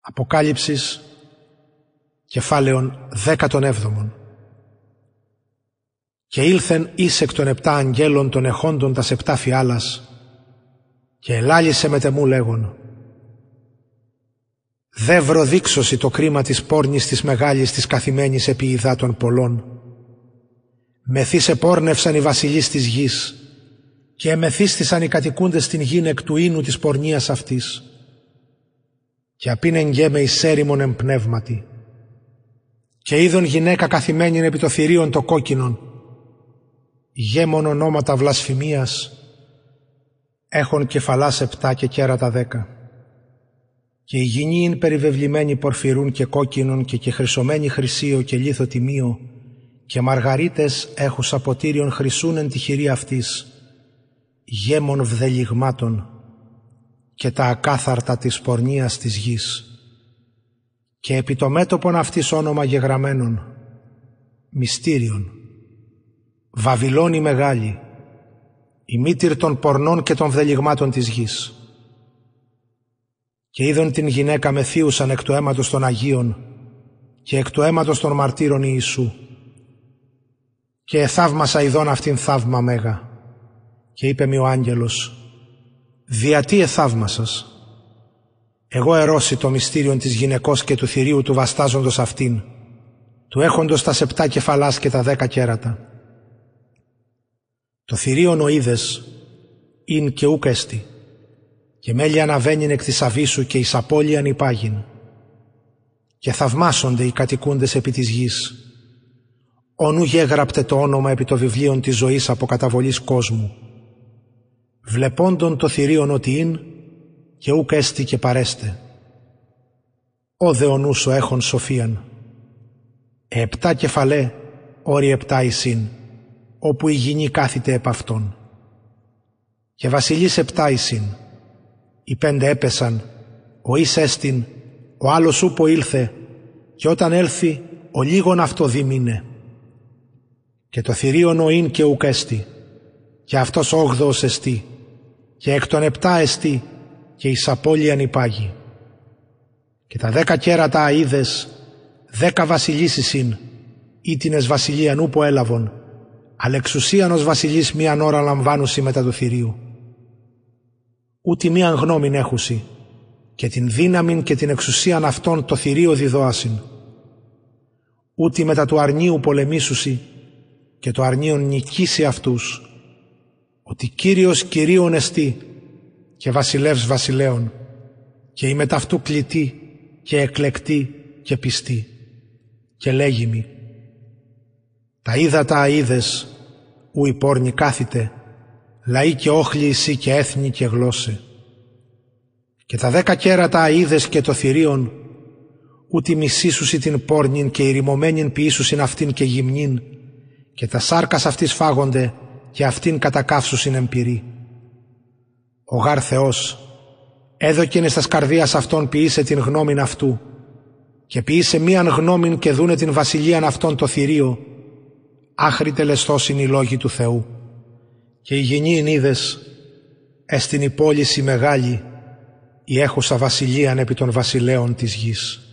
Αποκάλυψης κεφάλαιον δέκατον έβδομον. Και ήλθεν εις εκ των επτά αγγέλων των εχόντων τα επτά φιάλας και ελάλησε με τεμού λέγον «Δε βροδείξωση το κρίμα της πόρνης της μεγάλης της καθημένης επί ιδά των πολλών. Μεθύς επόρνευσαν οι βασιλείς της γης και εμεθύστησαν οι κατοικούντες στην γήν εκ του ίνου της πορνείας αυτής και απίνεν γέμε εις έρημον εμπνεύματι και είδον γυναίκα καθημένη επί το θηρίον το κόκκινον. Γέμον ονόματα βλασφημίας έχων κεφαλάς επτά και κέρατα δέκα. Και η γυνή είναι περιβεβλημένη πορφυρούν και κόκκινον και και χρυσωμένη χρυσίο και λίθο τιμίο και μαργαρίτες έχους αποτήριον χρυσούν εν τη χειρή αυτής. Γέμων βδελιγμάτων και τα ακάθαρτα της πορνείας της γης. Και επί το μέτωπον αυτής όνομα γεγραμμένων μυστήριον Βαβυλώνη μεγάλη η μήτυρ των πορνών και των βδελιγμάτων της γης. Και είδον την γυναίκα μεθύουσαν εκ του αίματος των Αγίων και εκ του αίματος των μαρτύρων Ιησού. Και εθαύμασα ειδών αυτήν θαύμα μέγα. Και είπε μη ο άγγελος «Διατί εθαύμασας» Εγώ ερώσει το μυστήριον της γυναικός και του θηρίου του βαστάζοντος αυτήν, του έχοντος τα σεπτά κεφαλάς και τα δέκα κέρατα. Το θηρίον ο είδες, ειν και ούκ έστι, και μέλη αναβαίνειν εκ της αβίσου και εις απώλειαν υπάγειν. Και θαυμάσονται οι κατοικούντες επί της γης. Ονού γέγραπτε το όνομα επί το βιβλίον της ζωής από καταβολής κόσμου. Βλεπόντων το θηρίον ότι ειν, και ούκ έστι και παρέστε. Ω δε ο νους ο έχων σοφίαν. Επτά κεφαλέ, όρι επτά εισήν, όπου η γηνή κάθεται επ' αυτόν. Και βασιλείς επτά εισήν. Οι πέντε έπεσαν, ο εις έστιν, ο άλλος ούπο ήλθε, και όταν έλθει, ο λίγον αυτό δίμηνε. Και το θηρίον ο ίν και ουκ έστι, και αυτός όγδοος εστί, και εκ των επτά εστί, και εις απώλειαν υπάγει. Και τα δέκα κέρατα αίδες, δέκα βασιλίσεις ειν, ήτινες βασιλείαν ούπο έλαβον, αλλά εξουσίαν ως βασιλείς μίαν ώρα λαμβάνουσι μετά του θηρίου. Ούτι μίαν γνώμην έχουσι, και την δύναμην και την εξουσίαν αυτών το θηρίο διδόασιν. Ούτι μετά του αρνίου πολεμήσουσι, και το αρνίον νικήσει αυτούς, ότι Κύριος Κυρίων εστί, και βασιλεύς βασιλέων και η μεταυτού κλητή και εκλεκτή και πιστή. Και λέγει μη τα ύδατα αίδες ου η πόρνη κάθιτε λαοί και όχλοι εσύ και έθνη και γλώσσε. Και τα δέκα κέρατα αίδες και το θηρίον ούτε μισήσουσι την πόρνην και ηρημωμένην ποιήσουσιν αυτήν και γυμνήν και τα σάρκας αυτής φάγονται και αυτήν κατακάυσουσιν εμπειρή. Ο γάρ Θεός έδωκεν στα καρδίας αυτών ποιήσε την γνώμην αυτού. Και ποιήσε μίαν γνώμην και δούνε την βασιλείαν αυτών το θηρίο. Άχρη τελεστός είναι η λόγη του Θεού. Και η γενή είδες εστιν η πόληση μεγάλη η έχουσα βασιλείαν επί των βασιλέων της γης.